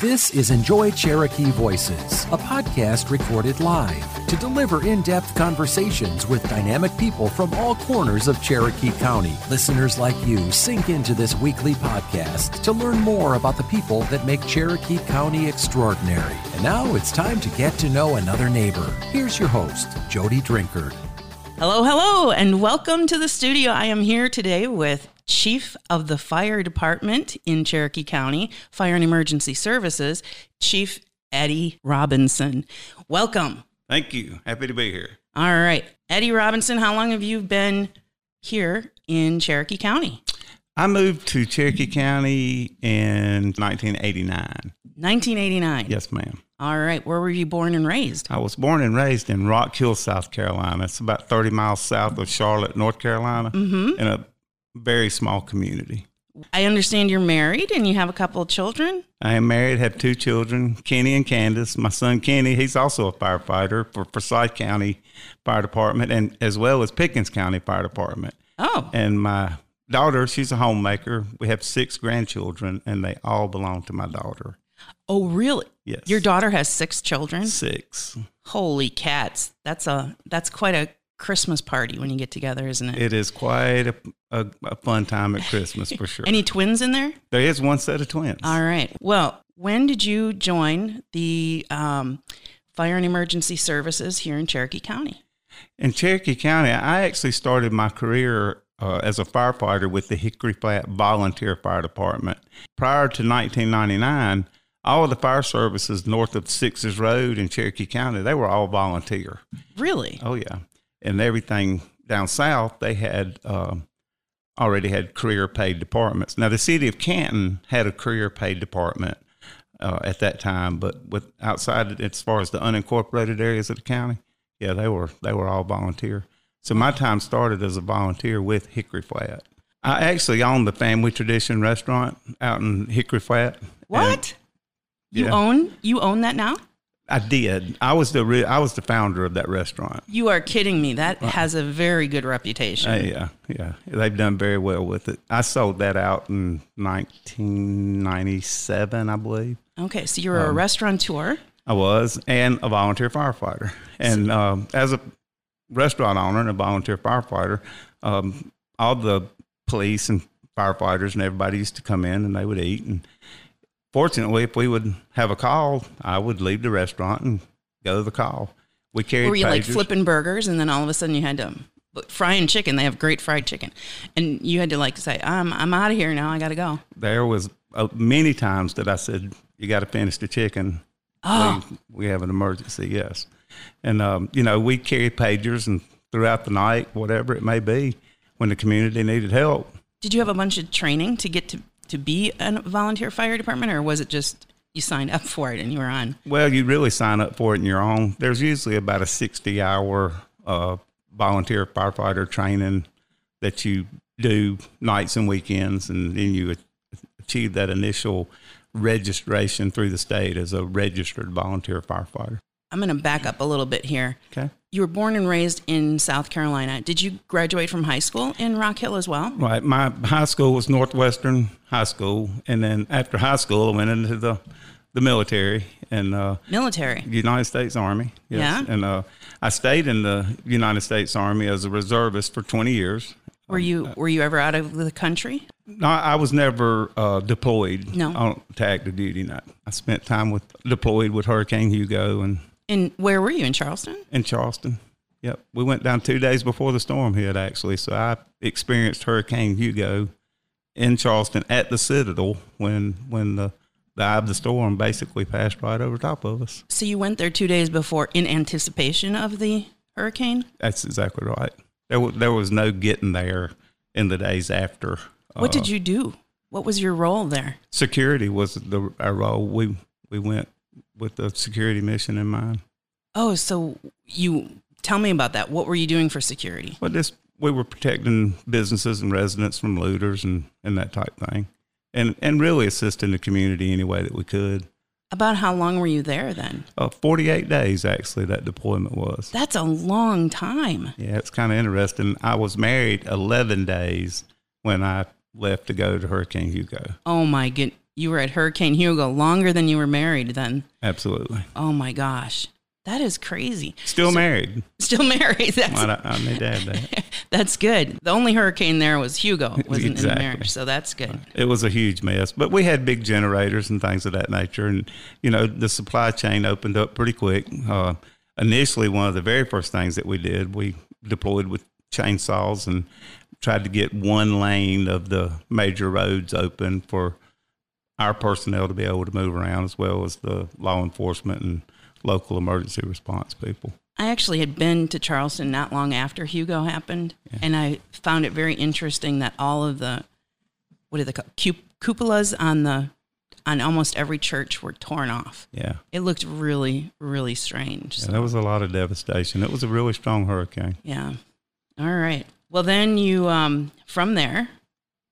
This is Enjoy Cherokee Voices, a podcast recorded live to deliver in depth conversations with dynamic people from all corners of Cherokee County. Listeners like you sink into this weekly podcast to learn more about the people that make Cherokee County extraordinary. And now it's time to get to know another neighbor. Here's your host, Jody Drinkard. Hello, hello, and welcome to the studio. I am here today with Chief of the Fire Department in Cherokee County, Fire and Emergency Services, Chief Eddie Robinson. Welcome. Thank you. Happy to be here. All right. Eddie Robinson, how long have you been here in Cherokee County? I moved to Cherokee County in 1989. 1989. Yes, ma'am. All right. Where were you born and raised? I was born and raised in Rock Hill, South Carolina. It's about 30 miles south of Charlotte, North Carolina, Mm-hmm. in a very small community. I understand you're married and you have a couple of children. I am married, have two children, Kenny and Candace. My son Kenny, he's also a firefighter for Forsyth County Fire Department and as well as Pickens County Fire Department. Oh, And my daughter, she's a homemaker. We have six grandchildren and they all belong to my daughter. oh, really? Yes. Your daughter has six children. Six. Holy cats! That's a that's quite a Christmas party when you get together, isn't it? It is quite a, a, a fun time at Christmas for sure. Any twins in there? there is one set of twins. All right. Well, when did you join the um, Fire and Emergency Services here in Cherokee County? In Cherokee County, I actually started my career uh, as a firefighter with the Hickory Flat Volunteer Fire Department. Prior to 1999, all of the fire services north of Sixes Road in Cherokee County, they were all volunteer. Really? Oh yeah, and everything down south they had um, already had career paid departments. Now the city of Canton had a career paid department uh, at that time, but with outside as far as the unincorporated areas of the county, yeah, they were they were all volunteer. So my time started as a volunteer with Hickory Flat. I actually own the Family Tradition restaurant out in Hickory Flat. and- What? You Yeah. own you own that now? I did. I was the re- I was the founder of that restaurant. You are kidding me. That has a very good reputation. Uh, yeah, yeah. They've done very well with it. I sold that out in 1997, I believe. Okay, so you were Um, a restaurateur. I was, and a volunteer firefighter. And um, as a restaurant owner and a volunteer firefighter, um, all the police and firefighters and everybody used to come in and they would eat. And fortunately, if we would have a call, I would leave the restaurant and go to the call. We carried Were you like flipping burgers and then all of a sudden you had to but frying chicken? They have great fried chicken, and you had to like say, "I'm I'm out of here now. I got to go." there was uh, many times that I said, "You got to finish the chicken. Oh, Please, we have an emergency." Yes, and um, you know we carried pagers and throughout the night, whatever it may be, when the community needed help. did you have a bunch of training to get to to be a volunteer fire department, or was it just you signed up for it and you were on? Well, you really sign up for it on your own. There's usually about a 60 hour uh, volunteer firefighter training that you do nights and weekends, and then you achieve that initial registration through the state as a registered volunteer firefighter. I'm going to back up a little bit here. Okay. You were born and raised in South Carolina. Did you graduate from high school in Rock Hill as well? Right. My high school was Northwestern High School, and then after high school, I went into the the military and uh, Military. United States Army. Yeah? And uh, I stayed in the United States Army as a reservist for 20 years. Were you were you ever out of the country? No, I was never uh, deployed No. on, to active duty. No. I spent time with deployed with Hurricane Hugo and And where were you in Charleston? in Charleston. Yep, we went down two days before the storm hit. Actually, so I experienced Hurricane Hugo in Charleston at the Citadel when when the the eye of the storm basically passed right over top of us. So you went there two days before in anticipation of the hurricane. That's exactly right. There was, there was no getting there in the days after. What Uh, did you do? What was your role there? Security was the our role. We we went with the security mission in mind. Oh, so you tell me about that. What were you doing for security? Well, this we were protecting businesses and residents from looters and, and that type thing. And and really assisting the community any way that we could. About how long were you there then? Uh, 48 days actually that deployment was. That's a long time. Yeah, it's kind of interesting. I was married 11 days when I left to go to Hurricane Hugo. Oh my good. You were at Hurricane Hugo longer than you were married then. Absolutely. Oh my gosh. That is crazy. Still married. Still married. That's I, I to add that. that's good. The only hurricane there was Hugo, wasn't in the marriage, so that's good. It was a huge mess, but we had big generators and things of that nature, and you know the supply chain opened up pretty quick. Uh, initially, one of the very first things that we did, we deployed with chainsaws and tried to get one lane of the major roads open for our personnel to be able to move around, as well as the law enforcement and local emergency response people. I actually had been to Charleston not long after Hugo happened, and I found it very interesting that all of the what are they called Cup- cupolas on the on almost every church were torn off. Yeah. It looked really, really strange. Yeah, So, there was a lot of devastation. It was a really strong hurricane. yeah. All right. Well, then you um, from there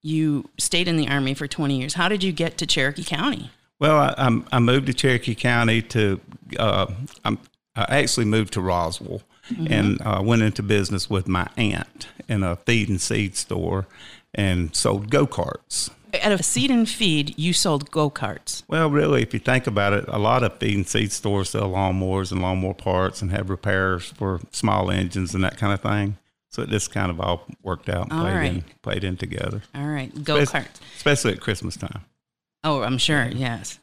you stayed in the army for 20 years. How did you get to Cherokee County? Well, I, I'm, moved to Cherokee County to. Uh, I'm, I actually moved to Roswell and uh, went into business with my aunt in a feed and seed store and sold go karts. At a seed and feed, you sold go karts. Well, really, if you think about it, a lot of feed and seed stores sell lawnmowers and lawnmower parts and have repairs for small engines and that kind of thing. So it just kind of all worked out and All played, in, played in together. All right, go karts. Especially at Christmas time. Oh, I'm sure. Yes.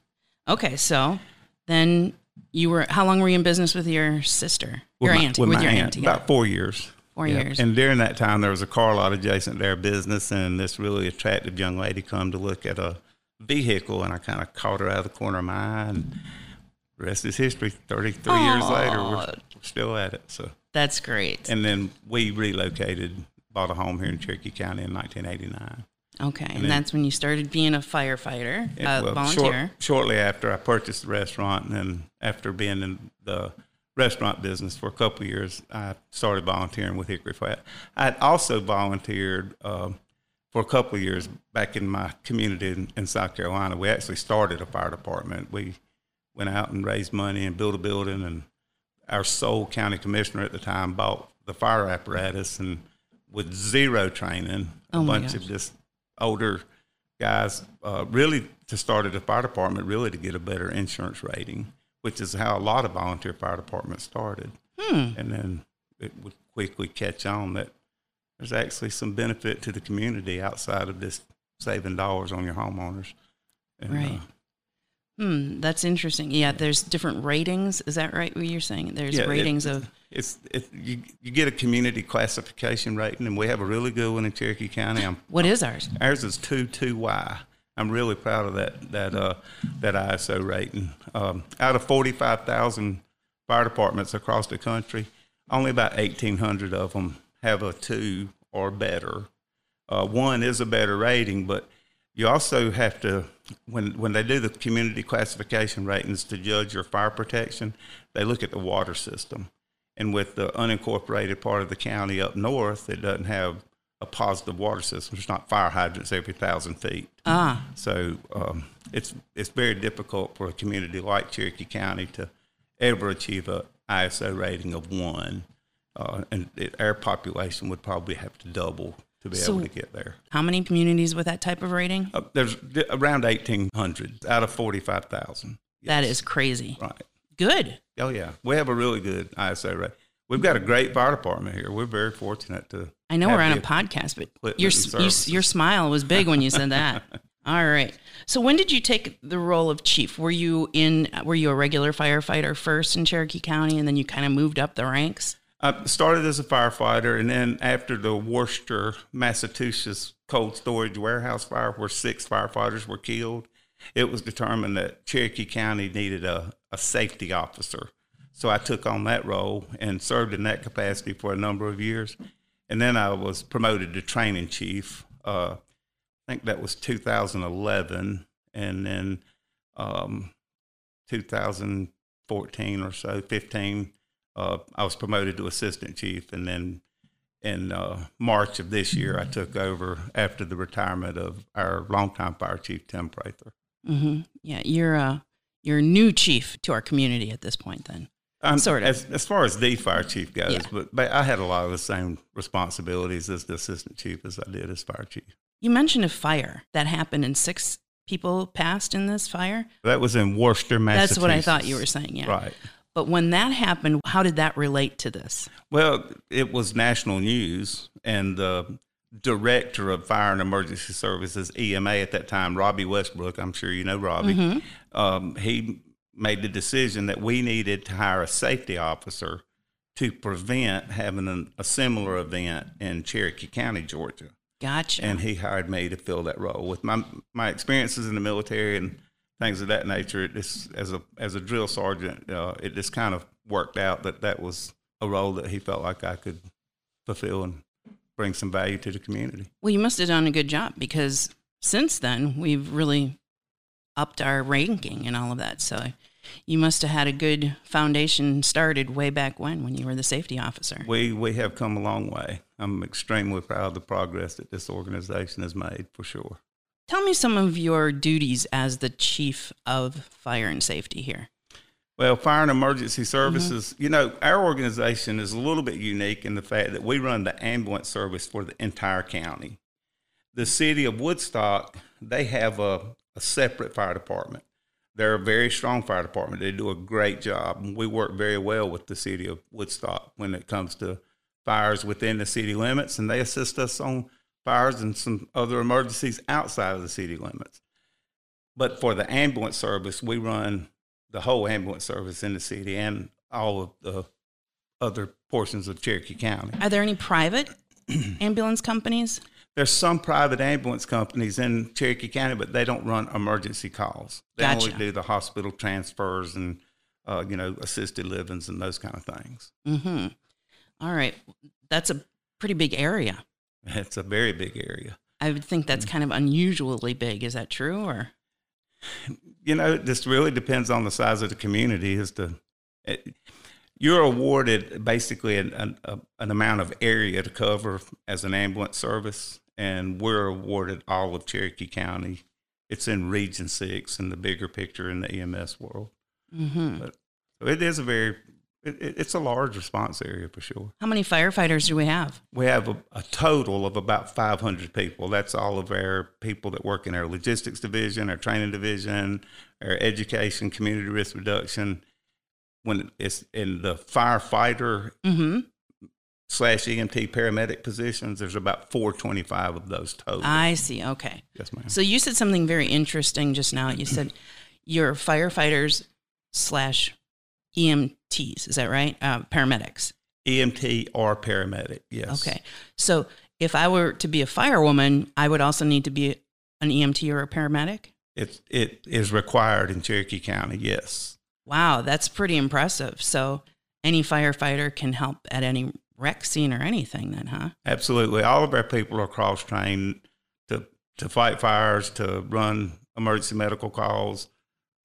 Okay, so then you were. How long were you in business with your sister? With your my- aunt. with With, your aunt, aunt. yeah. About four years. Four Yeah. years. And during that time, there was a car lot adjacent to our business, and this really attractive young lady come to look at a vehicle, and I kind of caught her out of the corner of my eye, and the rest is history. Thirty-three years later, we're still at it. So, That's great. and then we relocated, bought a home here in Cherokee County in 1989. Okay, and, then- that's when you started being a firefighter, It- uh, well, short- volunteer. shortly after I purchased the restaurant, and then after being in the restaurant business for a couple of years, I started volunteering with Hickory Flat. I had also volunteered um, for a couple of years back in my community in, in South Carolina. We actually started a fire department. We went out and raised money and built a building, and our sole county commissioner at the time bought the fire apparatus and with zero training, a Oh bunch of just older guys, uh, really to start at a fire department, really to get a better insurance rating, which is how a lot of volunteer fire departments started. Hmm. And then it would quickly catch on that there's actually some benefit to the community outside of just saving dollars on your homeowners. And, Right. Hmm. That's interesting. Yeah, there's different ratings. Is that right? What you're saying? There's Yeah, it- ratings of. It's it, you, you get a community classification rating, and we have a really good one in Cherokee County. I'm, What is ours? ours is two two Y. I'm really proud of that that uh, that ISO rating. Um, out of forty five thousand fire departments across the country, only about eighteen hundred of them have a two or better. Uh, one is a better rating, but you also have to when when they do the community classification ratings to judge your fire protection, they look at the water system. And with the unincorporated part of the county up north, it doesn't have a positive water system. There's not fire hydrants every thousand feet. Ah, So um, it's it's very difficult for a community like Cherokee County to ever achieve a ISO rating of one, uh, and it, our population would probably have to double to be So- able to get there. how many communities with that type of rating? Uh, there's around eighteen hundred out of forty five thousand. That is crazy. right. Good. Oh yeah, we have a really good ISO rate. We've got a great fire department here. We're very fortunate to. I know we're on a podcast, but your you, your smile was big when you said that. All right. So when did you take the role of chief? Were you in? Were you a regular firefighter first in Cherokee County, and then you kind of moved up the ranks? I started as a firefighter, and then after the Worcester, Massachusetts cold storage warehouse fire, where six firefighters were killed, it was determined that Cherokee County needed a, a safety officer. So I took on that role and served in that capacity for a number of years. And then I was promoted to training chief. Uh, I think that was 2011. And then um, 2014 or so, 15, uh, I was promoted to assistant chief, and then in uh, March of this year, I took over after the retirement of our longtime fire chief Tim Prather. hmm Yeah, you're a you're new chief to our community at this point. Then Um, Sort of. As, as far as the fire chief goes, Yeah. but, but I had a lot of the same responsibilities as the assistant chief as I did as fire chief. you mentioned a fire that happened and six people passed in this fire? That was in Worcester, Massachusetts. That's what I thought you were saying, yeah. Right. But when that happened, how did that relate to this? Well, it was national news, and the director of Fire and Emergency Services, EMA at that time, Robbie Westbrook, I'm sure you know Robbie, Mm-hmm. um, he made the decision that we needed to hire a safety officer to prevent having an, a similar event in Cherokee County, Georgia. Gotcha. and he hired me to fill that role. With my my experiences in the military and things of that nature, as a as a drill sergeant, uh, it just kind of worked out that that was a role that he felt like I could fulfill and bring some value to the community. well, you must have done a good job because since then we've really upped our ranking and all of that. So you must have had a good foundation started way back when, when you were the safety officer. We we have come a long way. I'm extremely proud of the progress that this organization has made for sure. Tell me some of your duties as the chief of fire and safety here. Well, Fire and Emergency mm-hmm. Services, you know, our organization is a little bit unique in the fact that we run the ambulance service for the entire county. The city of Woodstock, they have a, a separate fire department. They're a very strong fire department. They do a great job. And we work very well with the city of Woodstock when it comes to fires within the city limits, and they assist us on fires and some other emergencies outside of the city limits. But for the ambulance service, we run the whole ambulance service in the city and all of the other portions of Cherokee County. Are there any private ambulance companies? There's some private ambulance companies in Cherokee County, but they don't run emergency calls. They Gotcha. only do the hospital transfers and uh, you know assisted livings and those kind of things. Mm-hmm. All right. That's a pretty big area. It's a very big area. I would think that's kind of unusually big. Is that true? Or you know, it just really depends on the size of the community. As to it, you're awarded basically an, an, a, an amount of area to cover as an ambulance service, and we're awarded all of Cherokee County. It's in Region Six in the bigger picture in the EMS world. mm-hmm. But so it is a very it, it- it's a large response area for sure. how many firefighters do we have? We have a, a total of about 500 people. That's all of our people that work in our logistics division, our training division, our education, community risk reduction. When it's in the firefighter Mm-hmm. slash EMT paramedic positions, there's about 425 of those total. I see. Okay. yes, ma'am. So you said something very interesting just now. You said you're firefighters slash EMTs. Is that right? Uh, paramedics. EMT or paramedic, yes. Okay. So if I were to be a firewoman, I would also need to be an EMT or a paramedic. It, it is required in Cherokee County, yes. Wow, that's pretty impressive. So any firefighter can help at any wreck scene or anything, then, huh? Absolutely. All of our people are cross trained to, to fight fires, to run emergency medical calls,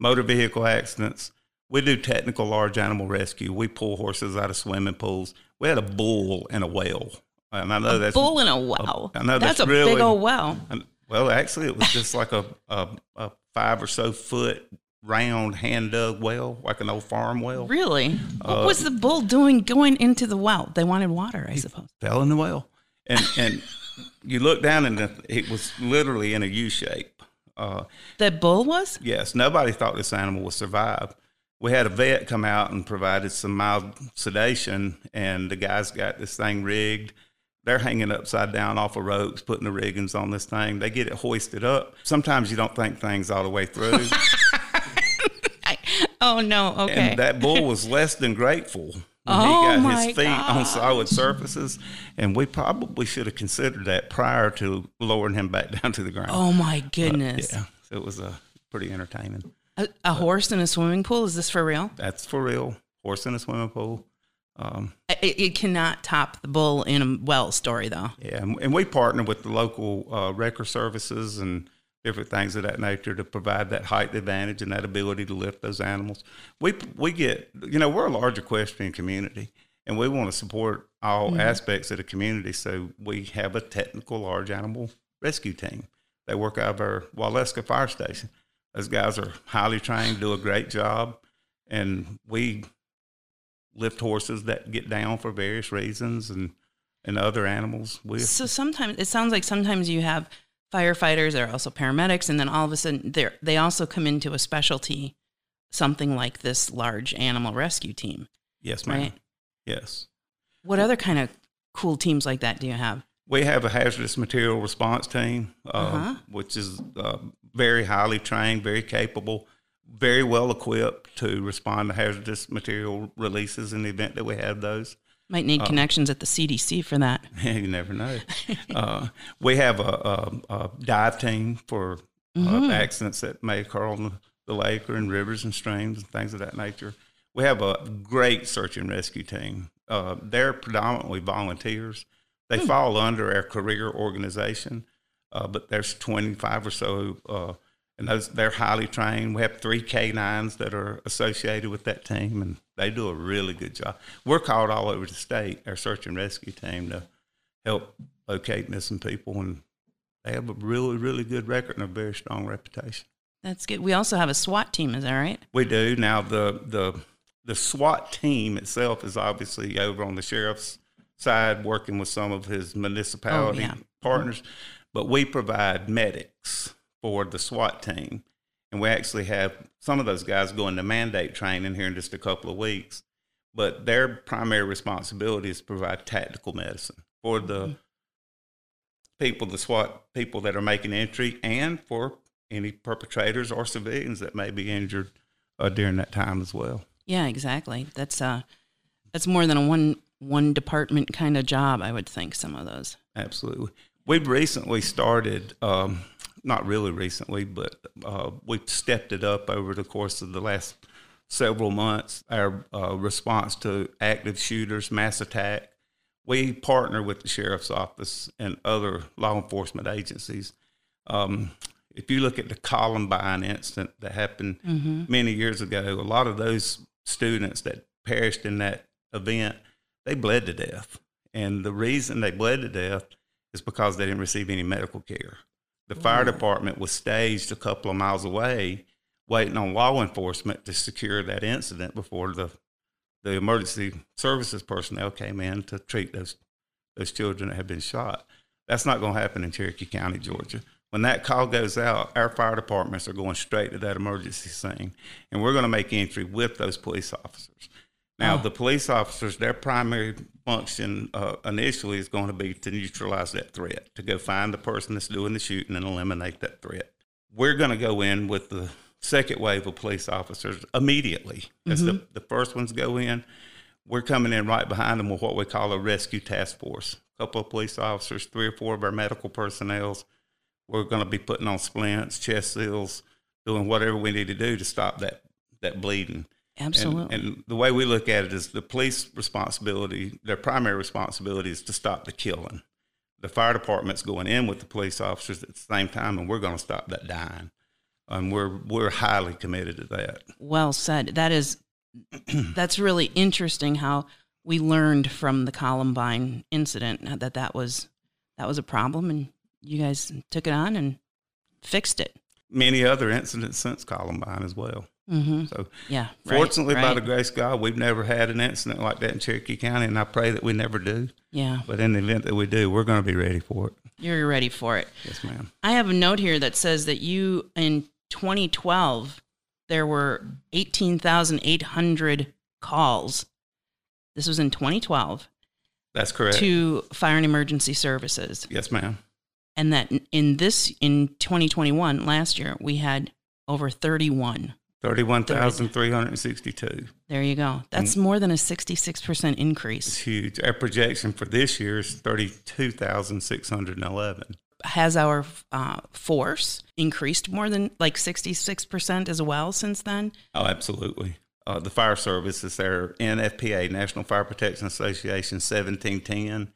motor vehicle accidents. We do technical large animal rescue. We pull horses out of swimming pools. We had a bull and a whale. And I know A that's bull in a well. I know that's, that's a really- big old well. and- well, actually, it was just like a, a, a five or so foot round hand dug well, like an old farm well. Really? What Uh, was the bull doing going into the well? They wanted water, I suppose. fell in the well, and and you look down and it was literally in a U shape. Uh, The bull was? yes, nobody thought this animal would survive. We had a vet come out and provided some mild sedation, and the guys got this thing rigged. They're hanging upside down off of ropes, putting the riggings on this thing. They get it hoisted up. Sometimes you don't think things all the way through. Oh, no. Okay. And that bull was less than grateful when Oh, he got my his feet on solid surfaces. And we probably should have considered that prior to lowering him back down to the ground. oh, my goodness. Yeah, it was uh, pretty entertaining. A, a horse in a swimming pool? Is this for real? That's for real. Horse in a swimming pool. Um, It, it cannot top the bull in a well story, though. yeah, and, and we partner with the local uh, wrecker services and different things of that nature to provide that height advantage and that ability to lift those animals. We we get you know we're a large equestrian community and we want to support all aspects of the community. So we have a technical large animal rescue team. They work out of our Waleska Fire Station. Those guys are highly trained, do a great job, and we lift horses that get down for various reasons and and other animals. We So sometimes it sounds like sometimes you have firefighters, they're also paramedics, and then all of a sudden they they also come into a specialty, something like this large animal rescue team. Yes, ma'am. Right. Yes. What other kind of cool teams like that do you have? We have a hazardous material response team, uh, Uh-huh. which is uh, very highly trained, very capable, very well equipped to respond to hazardous material releases in the event that we have those. Might need connections at the CDC for that. you never know. uh, we have a, a, a dive team for uh, accidents that may occur on the, lake or in rivers and streams and things of that nature. We have a great search and rescue team. Uh, they're predominantly volunteers. They fall under our career organization, uh, but there's 25 or so, uh, and those they're highly trained. We have three K9s that are associated with that team, and they do a really good job. We're called all over the state, our search and rescue team, to help locate missing people, and they have a really, really good record and a very strong reputation. That's good. We also have a SWAT team. Is that right? We do now. The the the SWAT team itself is obviously over on the sheriff's side, working with some of his municipality yeah. partners, but we provide medics for the SWAT team, and we actually have some of those guys going to mandate training here in just a couple of weeks. But their primary responsibility is to provide tactical medicine for the people, the SWAT people that are making entry, and for any perpetrators or civilians that may be injured uh, during that time as well. Yeah, exactly. That's uh, that's more than a one one department kind of job. I would think some of those. Absolutely. We've recently started, um, not really recently, but uh, we've stepped it up over the course of the last several months. Our uh, response to active shooters, mass attack. We partner with the sheriff's office and other law enforcement agencies. Um, if you look at the Columbine incident that happened many years ago, a lot of those students that perished in that event, they bled to death. And the reason they bled to death is because they didn't receive any medical care. The fire department was staged a couple of miles away, waiting on law enforcement to secure that incident before the the emergency services personnel came in to treat those those children that had been shot. That's not going to happen in Cherokee County, Georgia. When that call goes out, our fire departments are going straight to that emergency scene, and we're going to make entry with those police officers. Now, the police officers, their primary function uh, initially is going to be to neutralize that threat, to go find the person that's doing the shooting and eliminate that threat. We're going to go in with the second wave of police officers immediately. As the, the first ones go in, we're coming in right behind them with what we call a rescue task force. A couple of police officers, three or four of our medical personnel. We're going to be putting on splints, chest seals, doing whatever we need to do to stop that that bleeding. Absolutely. And, and the way we look at it is the police responsibility, their primary responsibility is to stop the killing. The fire department's going in with the police officers at the same time, and we're going to stop that dying. And we're we're highly committed to that. well said. That is that's really interesting how we learned from the Columbine incident that that was that was a problem and you guys took it on and fixed it. Many other incidents since Columbine as well. Mm-hmm. So Yeah. right, fortunately, by right. the grace of God, we've never had an incident like that in Cherokee County, and I pray that we never do. yeah, But in the event that we do, we're going to be ready for it. you're ready for it. Yes, ma'am. I have a note here that says that you in 2012 there were 18,800 calls. This was in 2012 That's correct. to fire and emergency services. yes, ma'am. And that in this in 2021 last year we had over 31. Thirty-one thousand three hundred and sixty-two. There you go. That's more than a 66% increase. It's huge. Our projection for this year is thirty-two thousand six hundred and eleven. Has our uh, force increased more than like 66% as well since then? Oh, absolutely. Uh, the fire service is their NFPA, National Fire Protection Association, seventeen ten,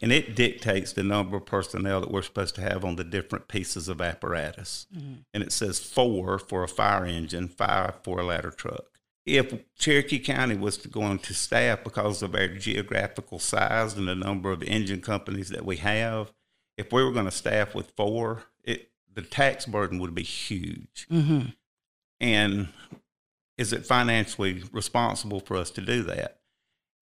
and it dictates the number of personnel that we're supposed to have on the different pieces of apparatus. And it says four for a fire engine, five for a ladder truck. If Cherokee County was going to go into staff because of our geographical size and the number of engine companies that we have, if we were going to staff with four, it the tax burden would be huge. Mm-hmm. And is it financially responsible for us to do that?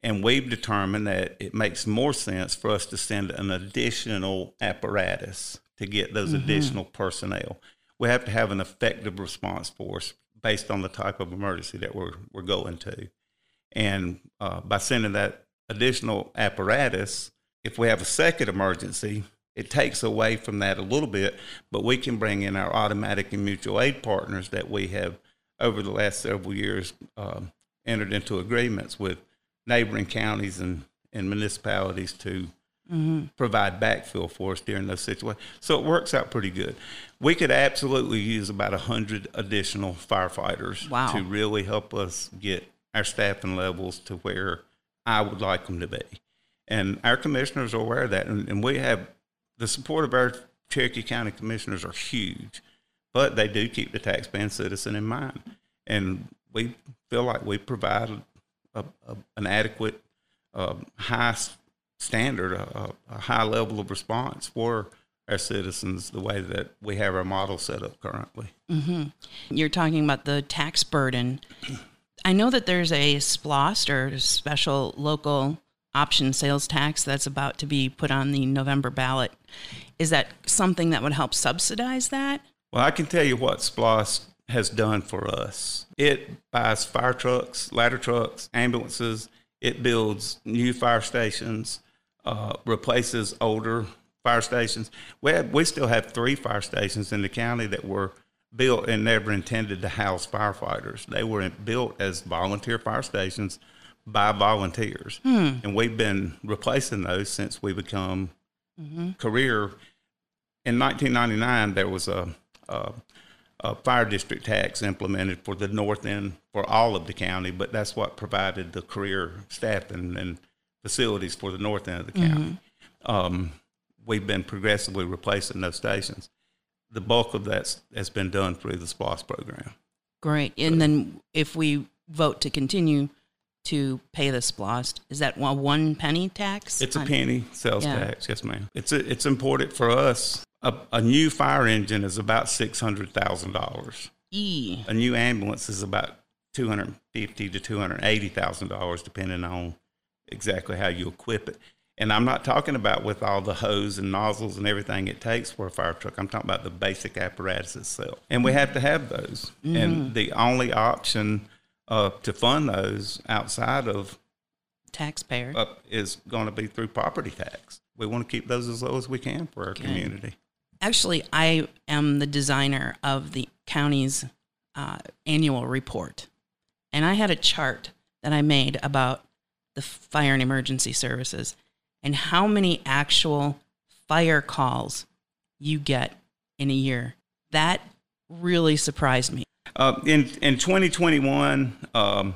And we've determined that it makes more sense for us to send an additional apparatus to get those additional personnel. We have to have an effective response force based on the type of emergency that we're we're going to, and uh, by sending that additional apparatus, if we have a second emergency, it takes away from that a little bit, but we can bring in our automatic and mutual aid partners that we have over the last several years um, entered into agreements with neighboring counties and, and municipalities to mm-hmm. provide backfill for us during those situations. So it works out pretty good. We could absolutely use about 100 additional firefighters Wow. to really help us get our staffing levels to where I would like them to be. And our commissioners are aware of that. And, and we have the support of our Cherokee County commissioners are huge, but they do keep the taxpaying citizen in mind. And we feel like we provide a, a, an adequate, uh, high standard, a, a high level of response for our citizens the way that we have our model set up currently. You're talking about the tax burden. I know that there's a SPLOST or special local option sales tax that's about to be put on the November ballot. Is that something that would help subsidize that? Well, I can tell you what SPLOST has done for us. It buys fire trucks, ladder trucks, ambulances. It builds new fire stations, uh, replaces older fire stations. We have, we still have three fire stations in the county that were built and never intended to house firefighters. They were built as volunteer fire stations by volunteers, and we've been replacing those since we become career in 1999, there was a, a, a fire district tax implemented for the north end for all of the county, but that's what provided the career staff and, and facilities for the north end of the county. Um, we've been progressively replacing those stations. The bulk of that has been done through the SPLOST program. Great. And then if we vote to continue to pay the SPLOST, is that one penny tax? It's a penny sales Yeah. tax, yes, ma'am. It's it's important for us. A, a new fire engine is about six hundred thousand dollars. E. a new ambulance is about two hundred fifty to two hundred eighty thousand dollars, depending on exactly how you equip it. And I'm not talking about with all the hose and nozzles and everything it takes for a fire truck. I'm talking about the basic apparatus itself, and we have to have those. And the only option uh, to fund those outside of Taxpayer. uh, is going to be through property tax. We want to keep those as low as we can for our community. Actually, I am the designer of the county's uh, annual report. And I had a chart that I made about the fire and emergency services and how many actual fire calls you get in a year. That really surprised me. Uh, in in 2021, um,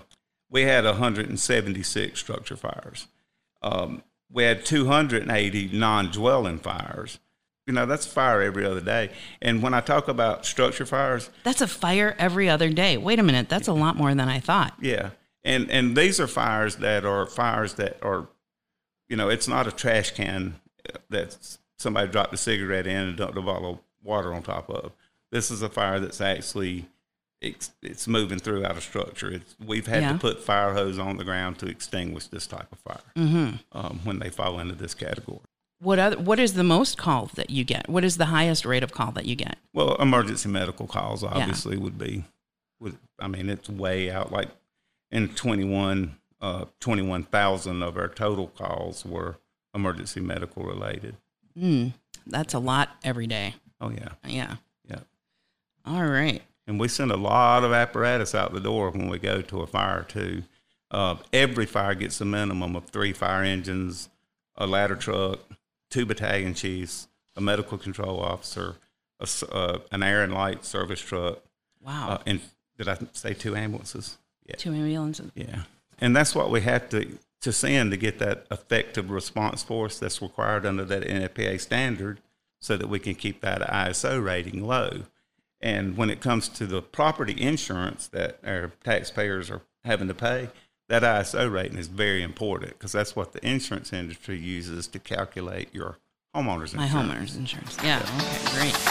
we had 176 structure fires. Um, we had 280 non-dwelling fires. You know, that's fire every other day. And when I talk about structure fires, That's a fire every other day. Wait a minute, that's a lot more than I thought. yeah, and and these are fires that are fires that are, you know, it's not a trash can that somebody dropped a cigarette in and dumped a bottle of water on top of. This is a fire that's actually it's, it's moving throughout a structure. It's, we've had Yeah. to put fire hose on the ground to extinguish this type of fire um, when they fall into this category. What other what is the most call that you get? What is the highest rate of call that you get? Well, emergency medical calls obviously would be, would I mean it's way out. Like in 21, uh, 21,000 of our total calls were emergency medical related. Mm, that's a lot every day. Oh yeah, Yeah. yeah. All right. And we send a lot of apparatus out the door when we go to a fire too. Uh, every fire gets a minimum of three fire engines, a ladder truck, two battalion chiefs, a medical control officer, a uh, an air and light service truck, Wow. uh, and did I say two ambulances? Yeah, Two ambulances. yeah. And that's what we have to to send to get that effective response force that's required under that NFPA standard, so that we can keep that ISO rating low. And when it comes to the property insurance that our taxpayers are having to pay, that ISO rating is very important because that's what the insurance industry uses to calculate your homeowner's insurance. My homeowner's insurance. Yeah. Okay. Great.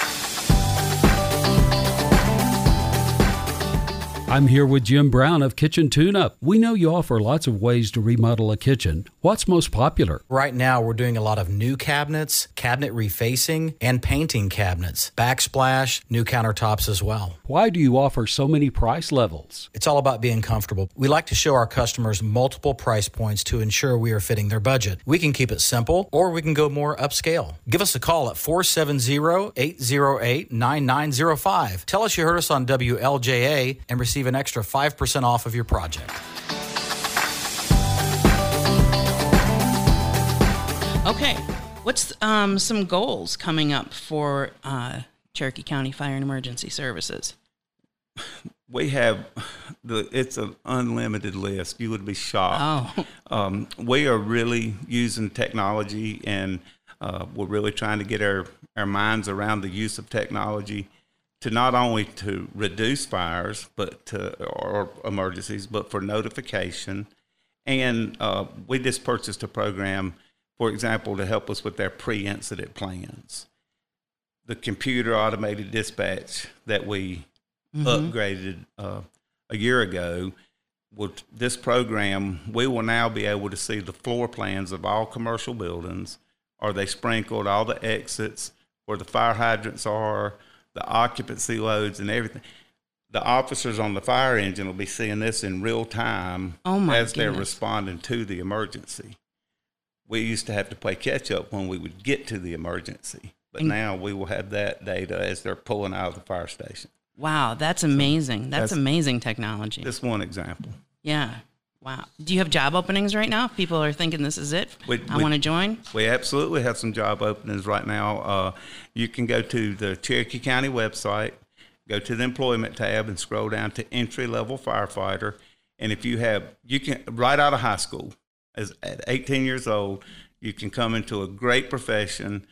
I'm here with Jim Brown of Kitchen Tune Up. We know you offer lots of ways to remodel a kitchen. What's most popular? Right now, we're doing a lot of new cabinets, cabinet refacing, and painting cabinets, backsplash, new countertops as well. Why do you offer so many price levels? It's all about being comfortable. We like to show our customers multiple price points to ensure we are fitting their budget. We can keep it simple or we can go more upscale. Give us a call at 470 808 9905. Tell us you heard us on WLJA and receive receive an extra 5% off of your project. Okay. What's um, some goals coming up for uh, Cherokee County Fire and Emergency Services? We have the it's an unlimited list. You would be shocked. Oh. Um, we are really using technology, and uh, we're really trying to get our, our minds around the use of technology to not only to reduce fires but to or emergencies but for notification. And uh, we just purchased a program for example to help us with their pre-incident plans. The computer automated dispatch that we mm-hmm. upgraded uh, a year ago with this program we will now be able to see the floor plans of all commercial buildings. Are they sprinkled? All the exits where the fire hydrants are the occupancy loads and everything. The officers on the fire engine will be seeing this in real time oh as goodness. they're responding to the emergency. We used to have to play catch up when we would get to the emergency, but and, now we will have that data as they're pulling out of the fire station. Wow, that's amazing. That's, that's amazing technology. Just one example. Yeah. Wow. Do you have job openings right now? People are thinking this is it. We, I want to join. We absolutely have some job openings right now. Uh, you can go to the Cherokee County website, go to the employment tab, and scroll down to entry level firefighter. And if you have, you can right out of high school, as at 18 years old, you can come into a great profession.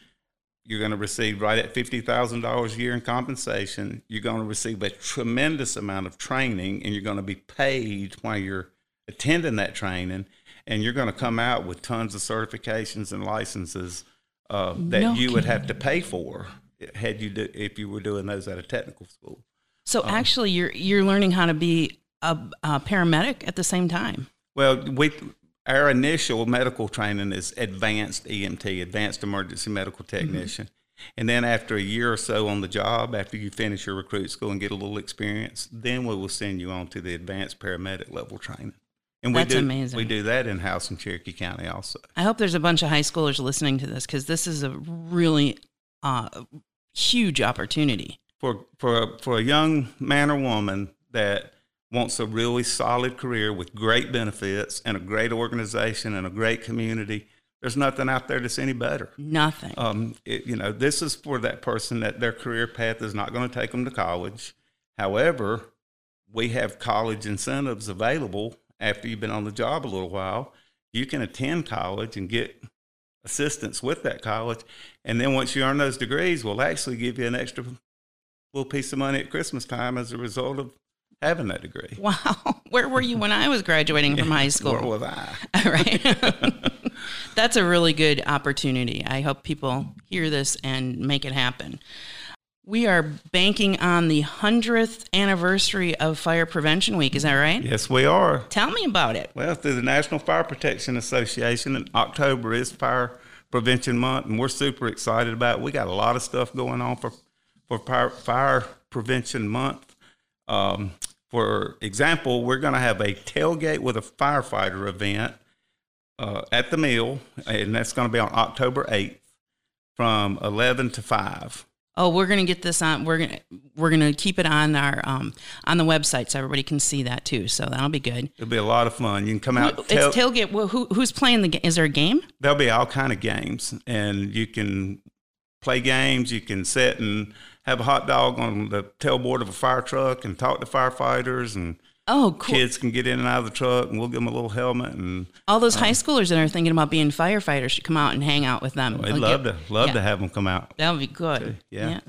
You're going to receive right at $50,000 a year in compensation. You're going to receive a tremendous amount of training, and you're going to be paid while you're attending that training, and you're going to come out with tons of certifications and licenses uh, that no you would have to pay for had you do, if you were doing those at a technical school. So um, actually, you're you're learning how to be a, a, paramedic at the same time. Well, we our initial medical training is advanced EMT, advanced emergency medical mm-hmm. technician. Mm-hmm. And then after a year or so on the job, after you finish your recruit school and get a little experience, then we will send you on to the advanced paramedic level training. And we That's do, amazing. We do that in house in Cherokee County also. I hope there's a bunch of high schoolers listening to this because this is a really uh, huge opportunity for for a, for a young man or woman that wants a really solid career with great benefits and a great organization and a great community. There's nothing out there that's any better. Nothing. Um, it, you know, this is for that person that their career path is not going to take them to college. However, we have college incentives available after you've been on the job a little while, you can attend college and get assistance with that college. And then once you earn those degrees, we'll actually give you an extra little piece of money at Christmas time as a result of having that degree. Wow. Where were you when I was graduating from high school? Where was I? All right. That's a really good opportunity. I hope people hear this and make it happen. We are banking on the 100th anniversary of Fire Prevention Week. Is that right? Yes, we are. Tell me about it. Well, through the National Fire Protection Association, in October is Fire Prevention Month, and we're super excited about it. We got a lot of stuff going on for, for Fire, fire Prevention Month. Um, for example, we're going to have a tailgate with a firefighter event uh, at the mill, and that's going to be on October 8th from 11 to 5 oh we're going to get this on we're going to we're going to keep it on our um, on the website so everybody can see that too so that'll be good. It'll be a lot of fun. You can come out it's tailgate well, who, who's playing the game is there a game? There'll be all kind of games and you can play games you can sit and have a hot dog on the tailboard of a fire truck and talk to firefighters and Oh, cool. Kids can get in and out of the truck, and we'll give them a little helmet. And all those uh, high schoolers that are thinking about being firefighters should come out and hang out with them. We'd love to love yeah. to have them come out. That would be good. Yeah. yeah.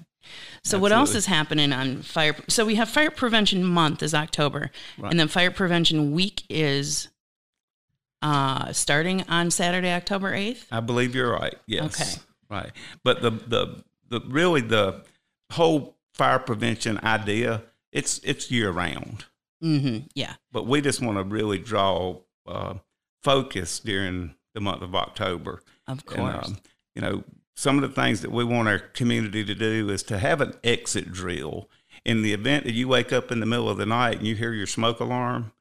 So Absolutely. what else is happening on fire? So we have Fire Prevention Month is October, right. and then Fire Prevention Week is uh, starting on Saturday, October eighth. I believe you're right. Yes. Okay. Right, but the the the really the whole fire prevention idea it's it's year round. Hmm Yeah. But we just want to really draw uh, focus during the month of October. Of And, course. um, you know, some of the things that we want our community to do is to have an exit drill. In the event that you wake up in the middle of the night and you hear your smoke alarm,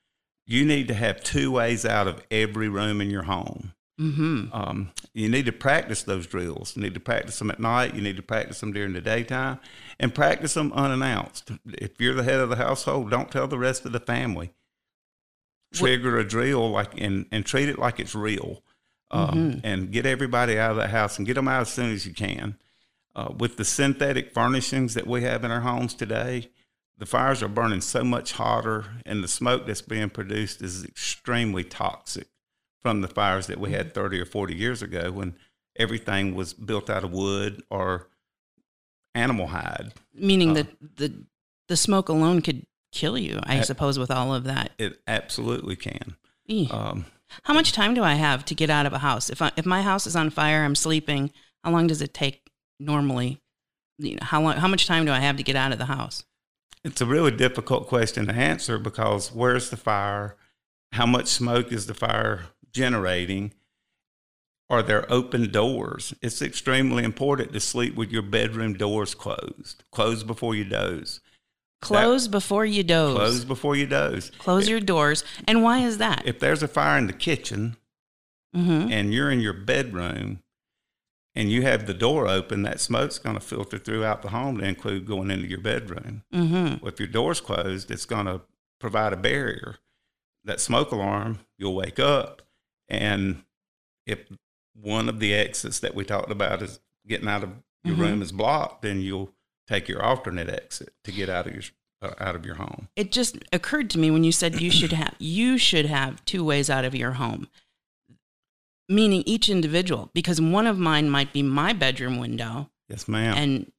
you need to have two ways out of every room in your home. Hmm Um, you need to practice those drills. You need to practice them at night. You need to practice them during the daytime and practice them unannounced. If you're the head of the household, don't tell the rest of the family. Trigger a drill like and, and treat it like it's real. Um, And get everybody out of the house and get them out as soon as you can. Uh, with the synthetic furnishings that we have in our homes today, the fires are burning so much hotter, and the smoke that's being produced is extremely toxic from the fires that we had 30 or 40 years ago when everything was built out of wood or animal hide. Meaning uh, that the the smoke alone could kill you, I suppose, with all of that. It absolutely can. Um, How much time do I have to get out of a house? If I, if my house is on fire, I'm sleeping. How long does it take normally? You know, how long? How much time do I have to get out of the house? it's a really difficult question to answer because where's the fire? How much smoke is the fire generating? Are there open doors? It's extremely important to sleep with your bedroom doors closed. Close before you doze. Close before you doze. Close before you doze. Close your doors. And why is that? If there's a fire in the kitchen, hmm and you're in your bedroom and you have the door open, that smoke's going to filter throughout the home to include going into your bedroom. hmm Well, if your door's closed, it's going to provide a barrier. That smoke alarm, you'll wake up, and if one of the exits that we talked about is getting out of your Mhm. room is blocked, then you'll take your alternate exit to get out of your uh, out of your home. It just occurred to me when you said you should have you should have two ways out of your home. Meaning each individual, because one of mine might be my bedroom window, Yes, ma'am. and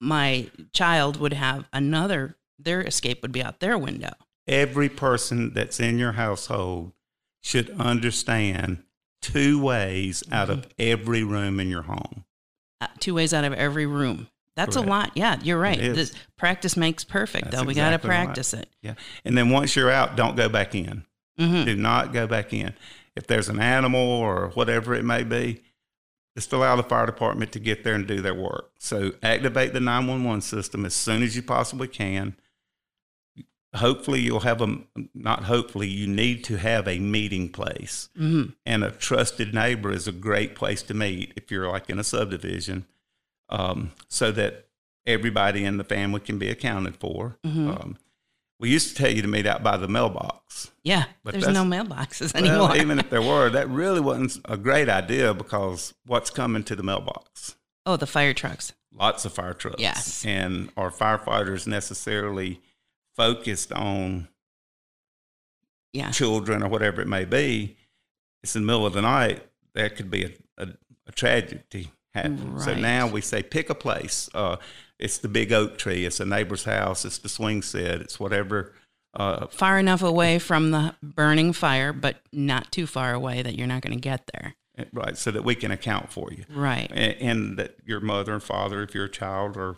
my child would have another. Their escape would be out their window. every person that's in your household should understand two ways out of every room in your home. Uh, two ways out of every room. That's Correct. a lot. Yeah, you're right. This practice makes perfect, That's though. We got to exactly right. practice it. Yeah. And then once you're out, don't go back in. hmm Do not go back in. If there's an animal or whatever it may be, just allow the fire department to get there and do their work. So activate the 911 system as soon as you possibly can. Hopefully, you'll have a, not hopefully, you need to have a meeting place. hmm and a trusted neighbor is a great place to meet if you're like in a subdivision, um, so that everybody in the family can be accounted for. Mhm. Um, we used to tell you to meet out by the mailbox. Yeah, But there's no mailboxes anymore. Well, even if there were, that really wasn't a great idea because what's coming to the mailbox? oh, the fire trucks. Lots of fire trucks. Yes. And are firefighters necessarily focused on Yeah. children or whatever it may be, it's in the middle of the night, there could be a, a, a tragedy happen. So now we say pick a place. Uh, it's the big oak tree, it's a neighbor's house, it's the swing set, it's whatever. Uh, Far enough away from the burning fire, but not too far away that you're not going to get there. right, so that we can account for you. Right. And, and that your mother and father, if you're a child or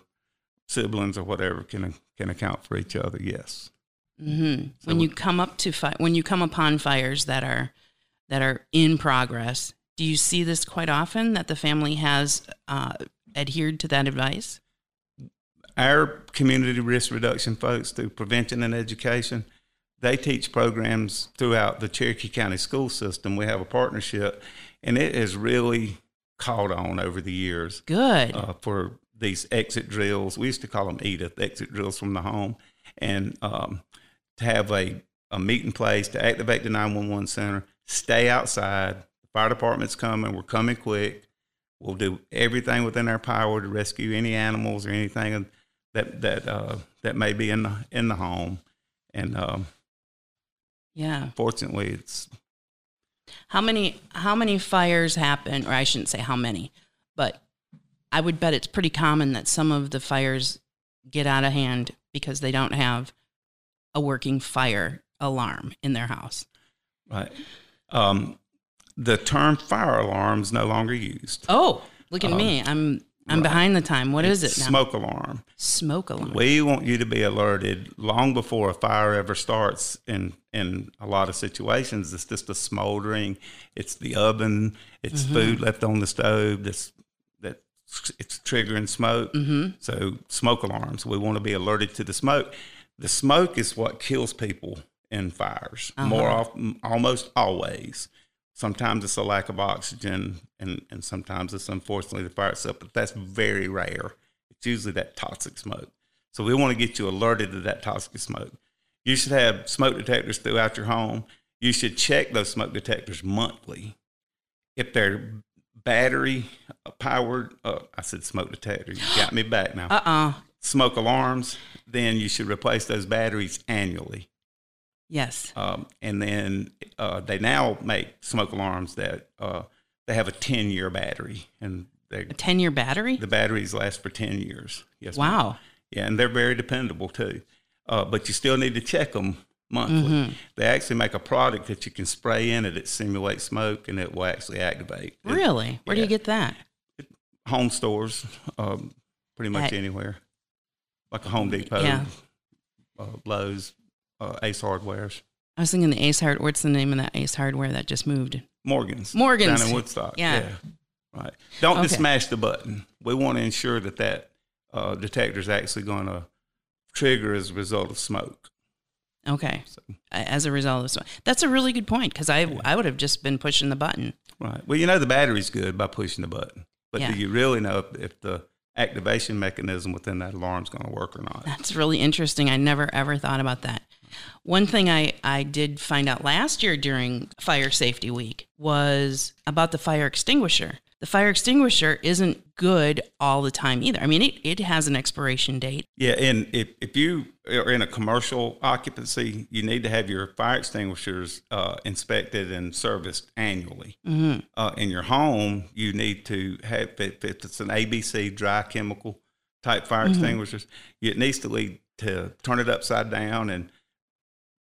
siblings or whatever, can can account for each other. Yes. hmm So when you come up to fi- when you come upon fires that are that are in progress, do you see this quite often that the family has uh, adhered to that advice? our community risk reduction folks through prevention and education they teach programs throughout the cherokee county school system we have a partnership and it has really caught on over the years Good. uh, for these exit drills we used to call them edith exit drills from the home and um, to have a, a meeting place to activate the 911 center stay outside the fire department's coming we're coming quick we'll do everything within our power to rescue any animals or anything that that uh, that may be in the in the home. And um, yeah. fortunately, it's How many how many fires happen, or I shouldn't say how many, but I would bet it's pretty common that some of the fires get out of hand because they don't have a working fire alarm in their house. right. Um, the term fire alarm is no longer used. Oh, look at Um, me. I'm I'm behind the time. What is it now? Smoke alarm. Smoke alarm. We want you to be alerted long before a fire ever starts. In in a lot of situations, it's just a smoldering. It's the oven. It's Mm-hmm. food left on the stove. That's that it's triggering smoke. Mm-hmm. So smoke alarms. We want to be alerted to the smoke. The smoke is what kills people in fires. Uh-huh. More often, almost always. Sometimes it's a lack of oxygen, and, and sometimes it's unfortunately the fire itself, but that's very rare. It's usually that toxic smoke. So we want to get you alerted to that toxic smoke. You should have smoke detectors throughout your home. You should check those smoke detectors monthly. If they're battery powered, uh, I said smoke detector. You got me back now. Uh uh Smoke alarms, then you should replace those batteries annually. Yes. Um, and then uh, they now make smoke alarms that uh, they have a 10 year battery and they, A 10 year battery? the batteries last for 10 years. Yes. ma'am. Wow. Yeah, and they're very dependable too. Uh, but you still need to check them monthly. Mm-hmm. They actually make a product that you can spray in it. It simulates smoke and it will actually activate. It- Really? Where do you get that? home stores, um, pretty much At- anywhere, like a Home Depot, Yeah. uh, Lowe's, uh, Ace Hardware's, I was thinking the Ace Hard. What's the name of that Ace Hardware that just moved? Morgan's, Morgan's. down in Woodstock. Yeah. right. Don't just smash the button. We want to ensure that that uh, detector is actually going to trigger as a result of smoke. Okay. So, As a result of this, that's a really good point because I I would have just been pushing the button. right. Well, you know the battery's good by pushing the button, but Yeah. do you really know if, if the activation mechanism within that alarm is going to work or not? That's really interesting. I never ever thought about that. One thing I, I did find out last year during Fire Safety Week was about the fire extinguisher. The fire extinguisher isn't good all the time either. I mean, it, it has an expiration date. Yeah, and if, if you are in a commercial occupancy, you need to have your fire extinguishers uh, inspected and serviced annually. Mm-hmm. Uh, in your home, you need to have, if, if it's an ABC dry chemical type fire Mm-hmm. extinguishers, it needs to lead to turn it upside down and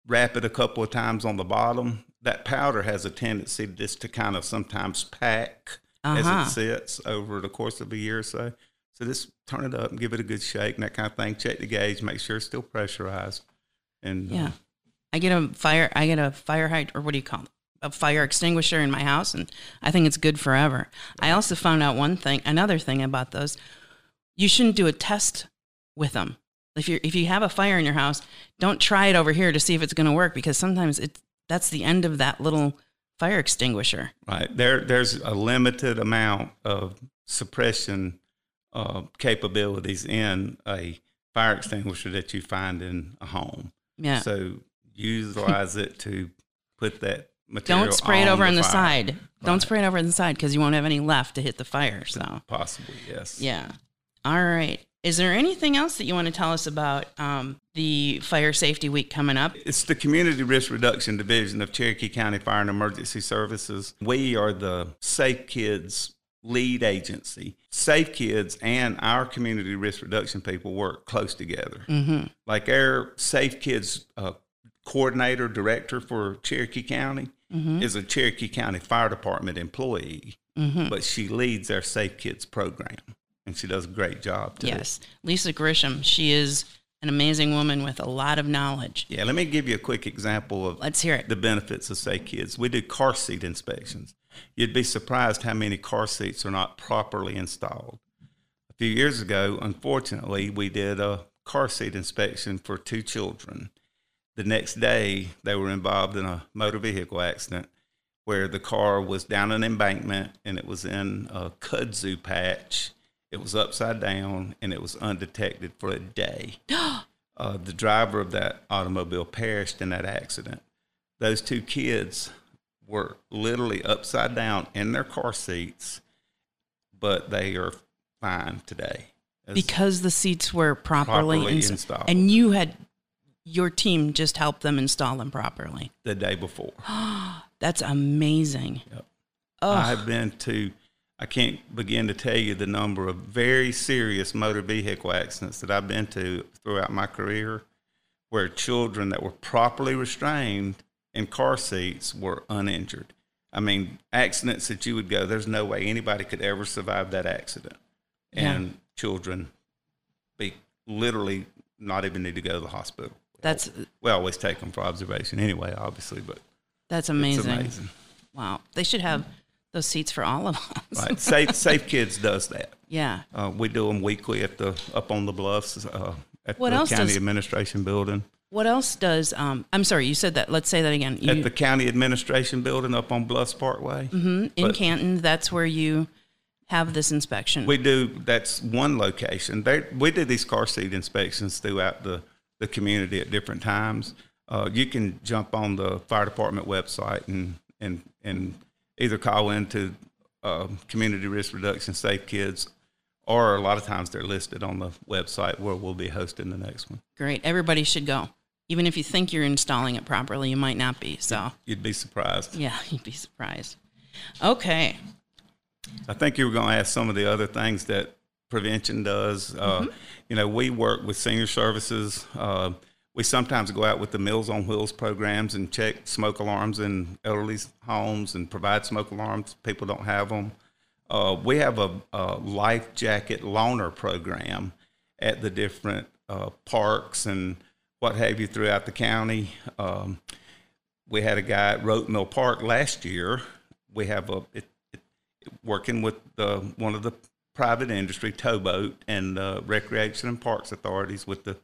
wrap it a couple of times on the bottom. That powder has a tendency just to kind of sometimes pack Uh-huh. as it sits over the course of a year or so. So just turn it up and give it a good shake and that kind of thing. Check the gauge, make sure it's still pressurized. And uh, Yeah. I get a fire I get a fire hydrant or what do you call it? A fire extinguisher in my house and I think it's good forever. I also found out one thing, another thing about those. You shouldn't do a test with them. If you if you have a fire in your house, don't try it over here to see if it's going to work because sometimes it that's the end of that little fire extinguisher. right there, there's a limited amount of suppression uh, capabilities in a fire extinguisher that you find in a home. Yeah. So utilize it to put that material. don't spray it over on the, fire. side. Don't spray it over on the side because you won't have any left to hit the fire. So Possibly, yes. Yeah. All right. Is there anything else that you want to tell us about um, the Fire Safety Week coming up? It's the Community Risk Reduction Division of Cherokee County Fire and Emergency Services. We are the Safe Kids lead agency. Safe Kids and our community risk reduction people work close together. Mm-hmm. Like our Safe Kids uh, coordinator, director for Cherokee County Mm-hmm. is a Cherokee County Fire Department employee, Mm-hmm. but she leads our Safe Kids program and she does a great job too. Yes. Lisa Grisham. She is an amazing woman with a lot of knowledge. Yeah, let me give you a quick example of Let's hear it. the benefits of Safe Kids. We do car seat inspections. You'd be surprised how many car seats are not properly installed. A few years ago, unfortunately, we did a car seat inspection for two children. The next day, they were involved in a motor vehicle accident where the car was down an embankment and it was in a kudzu patch. It was upside down and it was undetected for a day. uh, the driver of that automobile perished in that accident. Those two kids were literally upside down in their car seats, but they are fine today. Because the seats were properly, Properly ins- installed. And you had your team just helped them install them properly. the day before. That's amazing. Yep. I've been to, I can't begin to tell you the number of very serious motor vehicle accidents that I've been to throughout my career where children that were properly restrained in car seats were uninjured. I mean, accidents that you would go, there's no way anybody could ever survive that accident. and children be literally not even need to go to the hospital. That's We always take them for observation anyway, obviously, but that's amazing. amazing. Wow. They should have those seats for all of us. Right. Safe Safe Kids does that. Yeah. Uh, we do them weekly at the up on the bluffs uh, at What the county does- administration building. What else does um I'm sorry, you said that. Let's say that again. You, at the county administration building up on Bluffs Parkway. Mhm, in but- Canton, that's where you have this inspection. We do. That's one location. They, we do these car seat inspections throughout the the community at different times. Uh, you can jump on the fire department website and and and either call into uh, community risk reduction safe kids, or a lot of times they're listed on the website where we'll be hosting the next one. Great. Everybody should go. Even if you think you're installing it properly, you might not be. So, You'd be surprised. yeah, you'd be surprised. Okay. I think you were going to ask some of the other things that prevention does. Uh, You know, we work with senior services. Uh, we sometimes go out with the Meals on Wheels programs and check smoke alarms in elderly homes and provide smoke alarms. People don't have them. Uh, we have a, a life jacket loaner program at the different uh, parks and what have you throughout the county. Um, we had a guy at Rope Mill Park last year. We have a it, it, working with the, one of the private industry towboat and uh, recreation and parks authorities with the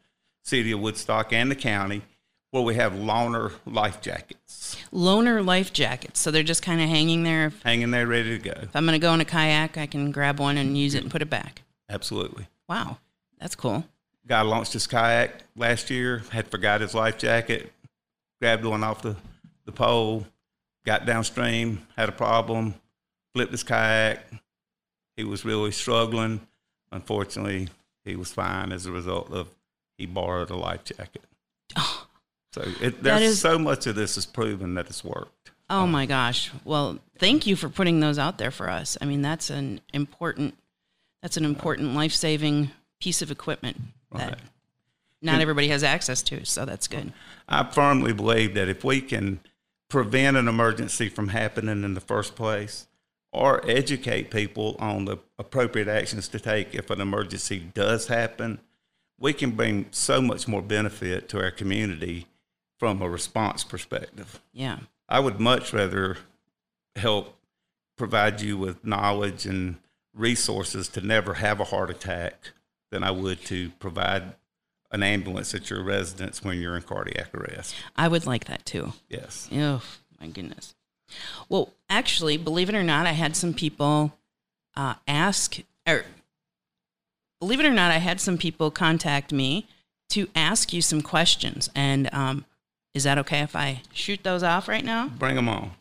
city of Woodstock and the county, where we have loaner life jackets Loaner life jackets. So they're just kind of hanging there. Hanging there ready to go. if I'm going to go in a kayak, I can grab one and use it and put it back. Absolutely. Wow. That's cool. Guy launched his kayak last year, had forgot his life jacket, grabbed one off the, the pole, got downstream, had a problem, flipped his kayak. He was really struggling. Unfortunately, he was fine as a result of he borrowed a life jacket. So it, there's is- so much of this is proven that it's worked. Oh my gosh. Well, thank you for putting those out there for us. I mean, that's an important that's an important life-saving piece of equipment that Right. not everybody has access to, so that's good. I firmly believe that if we can prevent an emergency from happening in the first place or educate people on the appropriate actions to take if an emergency does happen, we can bring so much more benefit to our community from a response perspective. Yeah. I would much rather help provide you with knowledge and resources to never have a heart attack than I would to provide an ambulance at your residence when you're in cardiac arrest. I would like that too. Yes. Oh, my goodness. Well, actually, believe it or not, I had some people uh, ask, or believe it or not, I had some people contact me to ask you some questions. And um, is that okay if I shoot those off right now? Bring them on.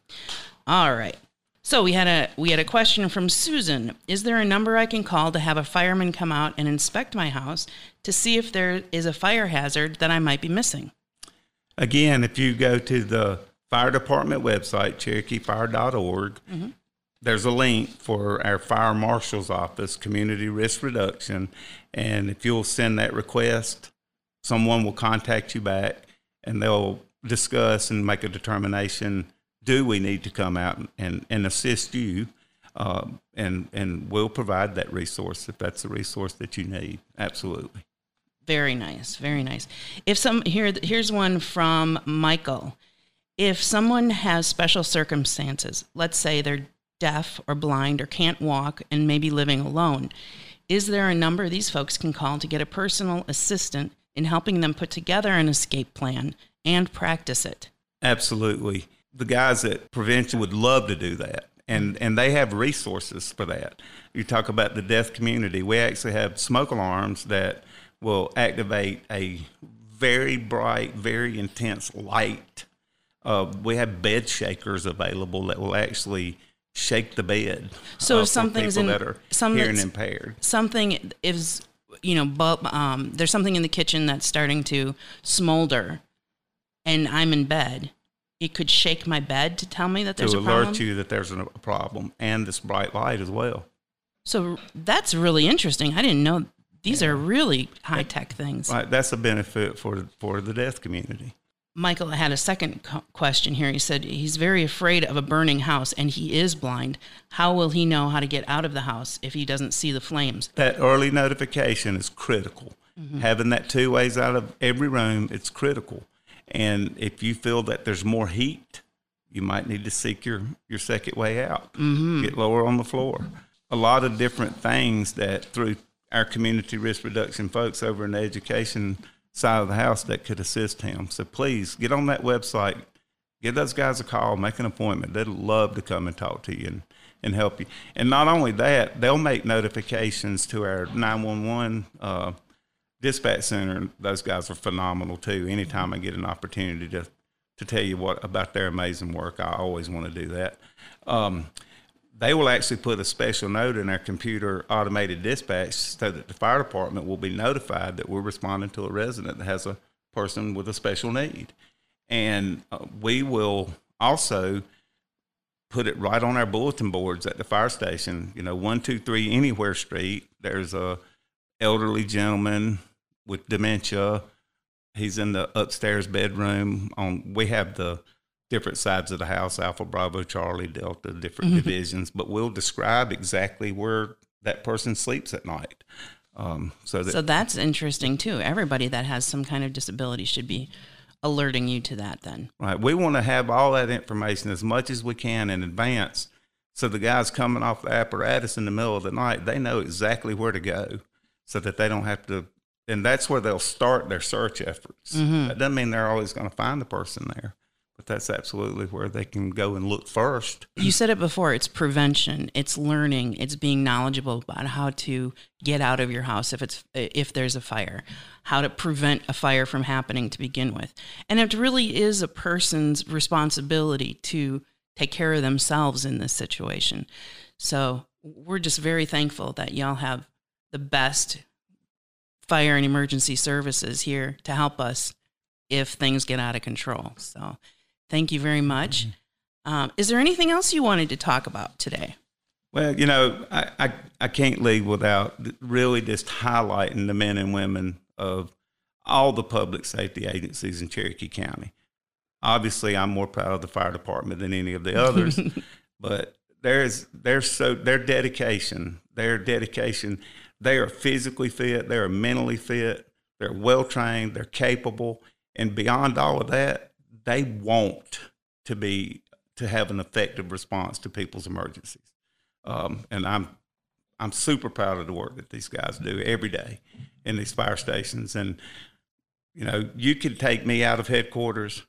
All right. So we had a we had a question from Susan. Is there a number I can call to have a fireman come out and inspect my house to see if there is a fire hazard that I might be missing? Again, if you go to the fire department website, cherokeefire.org, there's a link for our fire marshal's office, community risk reduction. And if you'll send that request, someone will contact you back and they'll discuss and make a determination do we need to come out and, and assist you? Um, and, and we'll provide that resource if that's the resource that you need. Absolutely. Very nice, very nice. If some here here's one from Michael. If someone has special circumstances, let's say they're deaf or blind or can't walk and maybe living alone, is there a number these folks can call to get a personal assistant in helping them put together an escape plan and practice it? Absolutely. The guys at prevention would love to do that. And, and they have resources for that. You talk about the deaf community. We actually have smoke alarms that will activate a very bright, very intense light. Uh, we have bed shakers available that will actually shake the bed. So uh, if something's in- that are some hearing impaired. something is you know but um, there's something in the kitchen that's starting to smolder and i'm in bed it could shake my bed to tell me that there's to a alert problem you that there's a problem and this bright light as well. so that's really interesting i didn't know these are really high-tech things Right, that's a benefit for for the deaf community. Michael had a second co- question here. He said he's very afraid of a burning house and he is blind. How will he know how to get out of the house if he doesn't see the flames? That early notification is critical. Mm-hmm. Having that two ways out of every room, it's critical. And if you feel that there's more heat, you might need to seek your, your second way out. Mm-hmm. Get lower on the floor. A lot of different things that through our community risk reduction folks over in education side of the house that could assist him. So please get on that website, give those guys a call, make an appointment. They'd love to come and talk to you and, and help you. And not only that, they'll make notifications to our 911 uh, dispatch center. Those guys are phenomenal too. Anytime I get an opportunity to, to tell you what about their amazing work, I always want to do that. Um, they will actually put a special note in our computer automated dispatch so that the fire department will be notified that we're responding to a resident that has a person with a special need. And uh, we will also put it right on our bulletin boards at the fire station. You know, 123 Anywhere Street, there's a elderly gentleman with dementia. He's in the upstairs bedroom. On we have the different sides of the house alpha bravo charlie delta different divisions but we'll describe exactly where that person sleeps at night. Um, so that So that's interesting too. Everybody that has some kind of disability should be alerting you to that then. right. We want to have all that information as much as we can in advance so the guys coming off the apparatus in the middle of the night they know exactly where to go so that they don't have to and that's where they'll start their search efforts. That doesn't mean they're always going to find the person there but that's absolutely where they can go and look first You said it before, it's prevention, it's learning, it's being knowledgeable about how to get out of your house if it's if there's a fire, how to prevent a fire from happening to begin with. And it really is a person's responsibility to take care of themselves in this situation. So, we're just very thankful that y'all have the best fire and emergency services here to help us if things get out of control. So, thank you very much. Um, is there anything else you wanted to talk about today? Well, you know, I, I, I can't leave without really just highlighting the men and women of all the public safety agencies in Cherokee County. Obviously, I'm more proud of the fire department than any of the others, but there's there's so their dedication, their dedication, they are physically fit, they are mentally fit, they're well trained, they're capable, and beyond all of that, they want to be to have an effective response to people's emergencies. Um, and I'm I'm super proud of the work that these guys do every day in these fire stations. And you know, you could take me out of headquarters.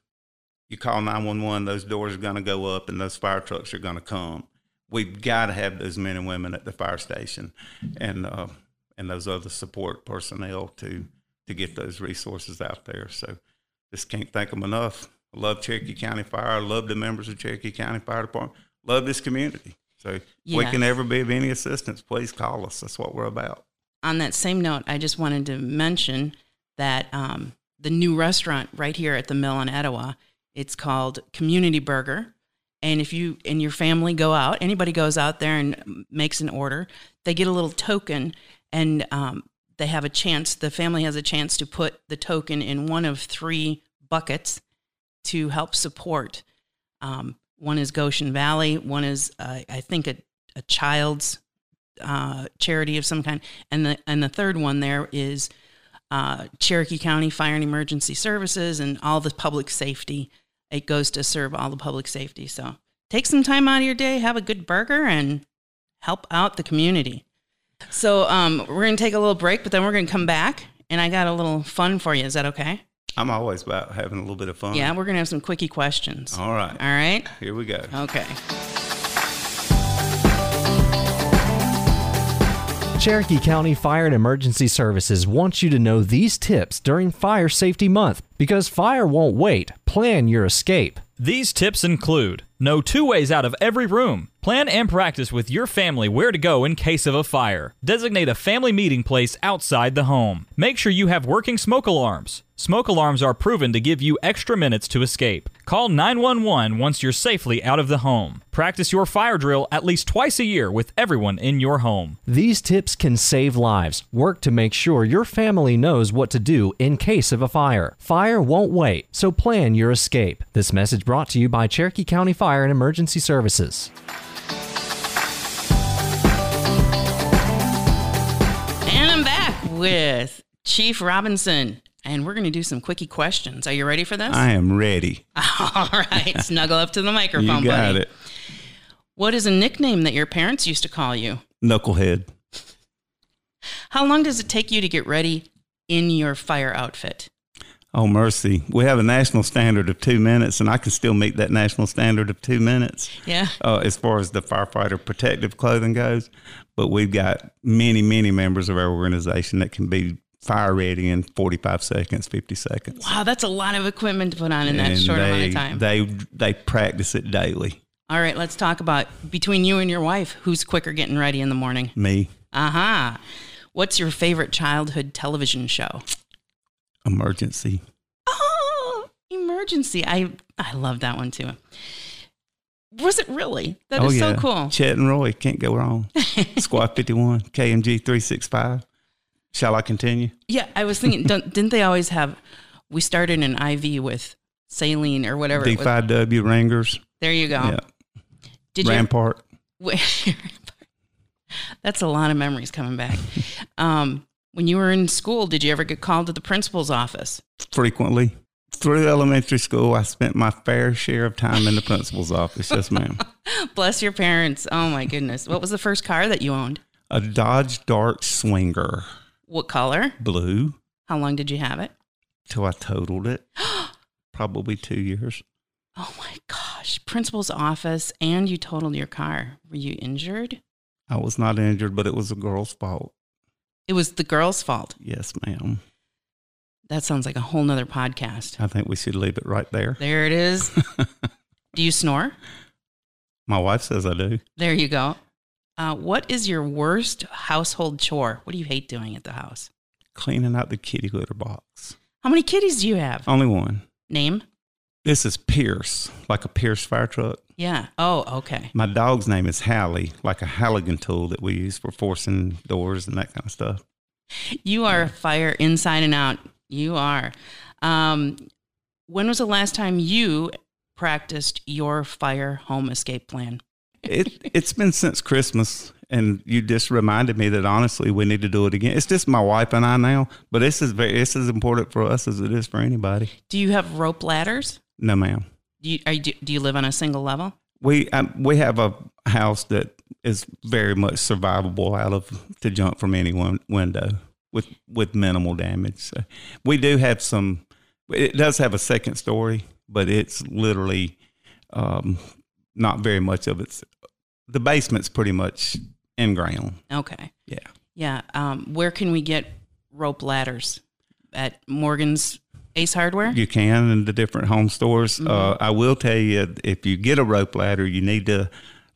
You call nine one one; those doors are going to go up, and those fire trucks are going to come. We've got to have those men and women at the fire station, and uh, and those other support personnel to to get those resources out there. So, just can't thank them enough. I love Cherokee County Fire. I love the members of Cherokee County Fire Department. Love this community. So if we can ever be of any assistance, please call us. That's what we're about. On that same note, I just wanted to mention that um, the new restaurant right here at the mill in Etowah, it's called Community Burger. And if you and your family go out, anybody goes out there and makes an order, they get a little token, and um, they have a chance. The family has a chance to put the token in one of three buckets to help support. Um, one is Goshen Valley. One is, uh, I think, a, a child's uh, charity of some kind, and the and the third one there is uh, Cherokee County Fire and Emergency Services and all the public safety. It goes to serve all the public safety. So take some time out of your day, have a good burger, and help out the community. So um, we're gonna take a little break, but then we're gonna come back, and I got a little fun for you. Is that okay? I'm always about having a little bit of fun. Yeah, we're gonna have some quickie questions. All right. All right. Here we go. Okay. Cherokee County Fire and Emergency Services wants you to know these tips during Fire Safety Month because fire won't wait. Plan your escape. These tips include know two ways out of every room. Plan and practice with your family where to go in case of a fire. Designate a family meeting place outside the home. Make sure you have working smoke alarms. Smoke alarms are proven to give you extra minutes to escape. Call 911 once you're safely out of the home. Practice your fire drill at least twice a year with everyone in your home. These tips can save lives. Work to make sure your family knows what to do in case of a fire. Fire won't wait, so plan your escape. This message brought to you by Cherokee County Fire and Emergency Services. And I'm back with Chief Robinson. And we're going to do some quickie questions. Are you ready for this? I am ready. All right. Snuggle up to the microphone, You got buddy. it. What is a nickname that your parents used to call you? Knucklehead. How long does it take you to get ready in your fire outfit? Oh, mercy. We have a national standard of two minutes, and I can still meet that national standard of two minutes Yeah. uh, as far as the firefighter protective clothing goes. But we've got many, many members of our organization that can be fire ready in 45 seconds, 50 seconds. Wow, that's a lot of equipment to put on in that short they, amount of time. They, they practice it daily. All right, let's talk about between you and your wife, who's quicker getting ready in the morning? Me, Aha. What's your favorite childhood television show? emergency. Oh, emergency. I I love that one too. Was it really? That oh, is oh, yeah. so cool. Chet and Roy, can't go wrong. Squad 51, KMG 365. Shall I continue? Yeah, I was thinking, don't, didn't they always have? We started an IV with saline or whatever. it. D5W Ringer's. There you go. Yeah. Did you? Rampart. That's a lot of memories coming back. Um, when you were in school, did you ever get called to the principal's office? frequently. Through elementary school, I spent my fair share of time in the principal's office. Yes, ma'am. Bless your parents. Oh my goodness. What was the first car that you owned? A Dodge Dart Swinger, What color? blue, How long did you have it? till I totaled it. Probably two years. Oh my gosh. Principal's office and you totaled your car. Were you injured? I was not injured, but it was a girl's fault. It was the girl's fault. Yes, ma'am. That sounds like a whole nother podcast. I think we should leave it right there. There it is. Do you snore? My wife says I do. There you go. Uh, what is your worst household chore? What do you hate doing at the house? Cleaning out the kitty litter box. How many kitties do you have? Only one. Name? This is Pierce, like a Pierce fire truck. Yeah. Oh, okay. My dog's name is Hallie, like a Halligan tool that we use for forcing doors and that kind of stuff. You are a fire inside and out. You are. Um, when was the last time you practiced your fire home escape plan? It it's been since Christmas, and you just reminded me that honestly we need to do it again. It's just my wife and I now, but this is very this is important for us as it is for anybody. Do you have rope ladders? No, ma'am. Do you, are you, do you live on a single level? We um, we have a house that is very much survivable out of to jump from any one window with with minimal damage. So we do have some. It does have a second story, but it's literally um, not very much of it's. The basement's pretty much in ground. Okay. Yeah. Yeah. Um, where can we get rope ladders? At Morgan's Ace Hardware? You can in the different home stores. Uh, I will tell you, if you get a rope ladder, you need to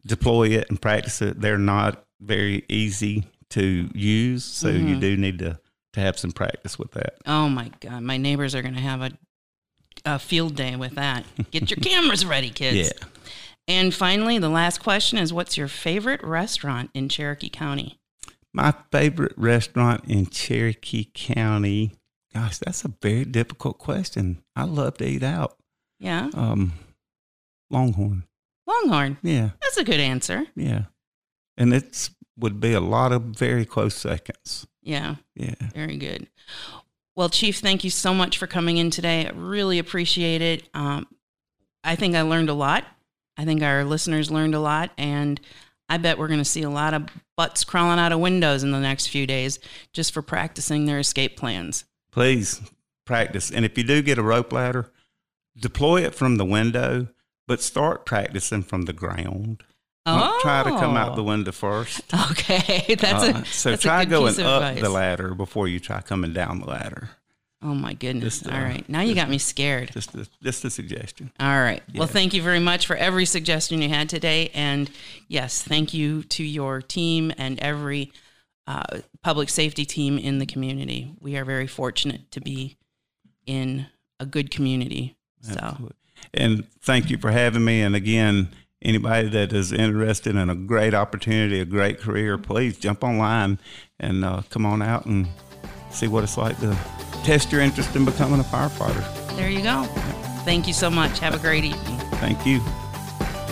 deploy it and practice it. They're not very easy to use, so you do need to to have some practice with that. Oh my God. My neighbors are going to have a, a field day with that. Get your cameras ready, kids. Yeah. And finally, the last question is what's your favorite restaurant in Cherokee County? My favorite restaurant in Cherokee County. Gosh, that's a very difficult question. I love to eat out. Yeah. Um, Longhorn. Longhorn. Yeah, That's a good answer. yeah, and it's would be a lot of very close seconds. Yeah. Yeah. Very good. Well, Chief, thank you so much for coming in today. I really appreciate it. Um, I think I learned a lot. I think our listeners learned a lot. And I bet we're going to see a lot of butts crawling out of windows in the next few days just for practicing their escape plans. please practice. And if you do get a rope ladder, deploy it from the window, but start practicing from the ground. Don't try to come out the Oh. window first. Okay. That's Uh, so that's a try going up advice. the ladder before you try coming down the ladder. Oh, my goodness. Just, uh, All right. Now you got me scared. Just a, just a suggestion. All right. Well, thank you very much for every suggestion you had today. And yes, thank you to your team and every uh, public safety team in the community. We are very fortunate to be in a good community. So, Absolutely. And thank you for having me. And again, anybody that is interested in a great opportunity, a great career, please jump online and uh, come on out and see what it's like to test your interest in becoming a firefighter. there you go. Thank you so much. Have a great evening. Thank you.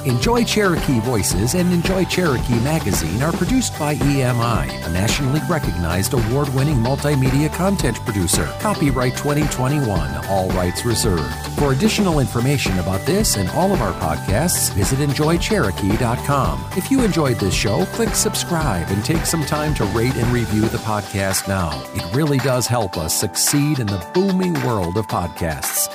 Enjoy Cherokee Voices and Enjoy Cherokee Magazine are produced by EMI, a nationally recognized award winning multimedia content producer. Copyright 2021, all rights reserved. For additional information about this and all of our podcasts, visit enjoycherokee.com. If you enjoyed this show, click subscribe and take some time to rate and review the podcast now. It really does help us succeed in the booming world of podcasts.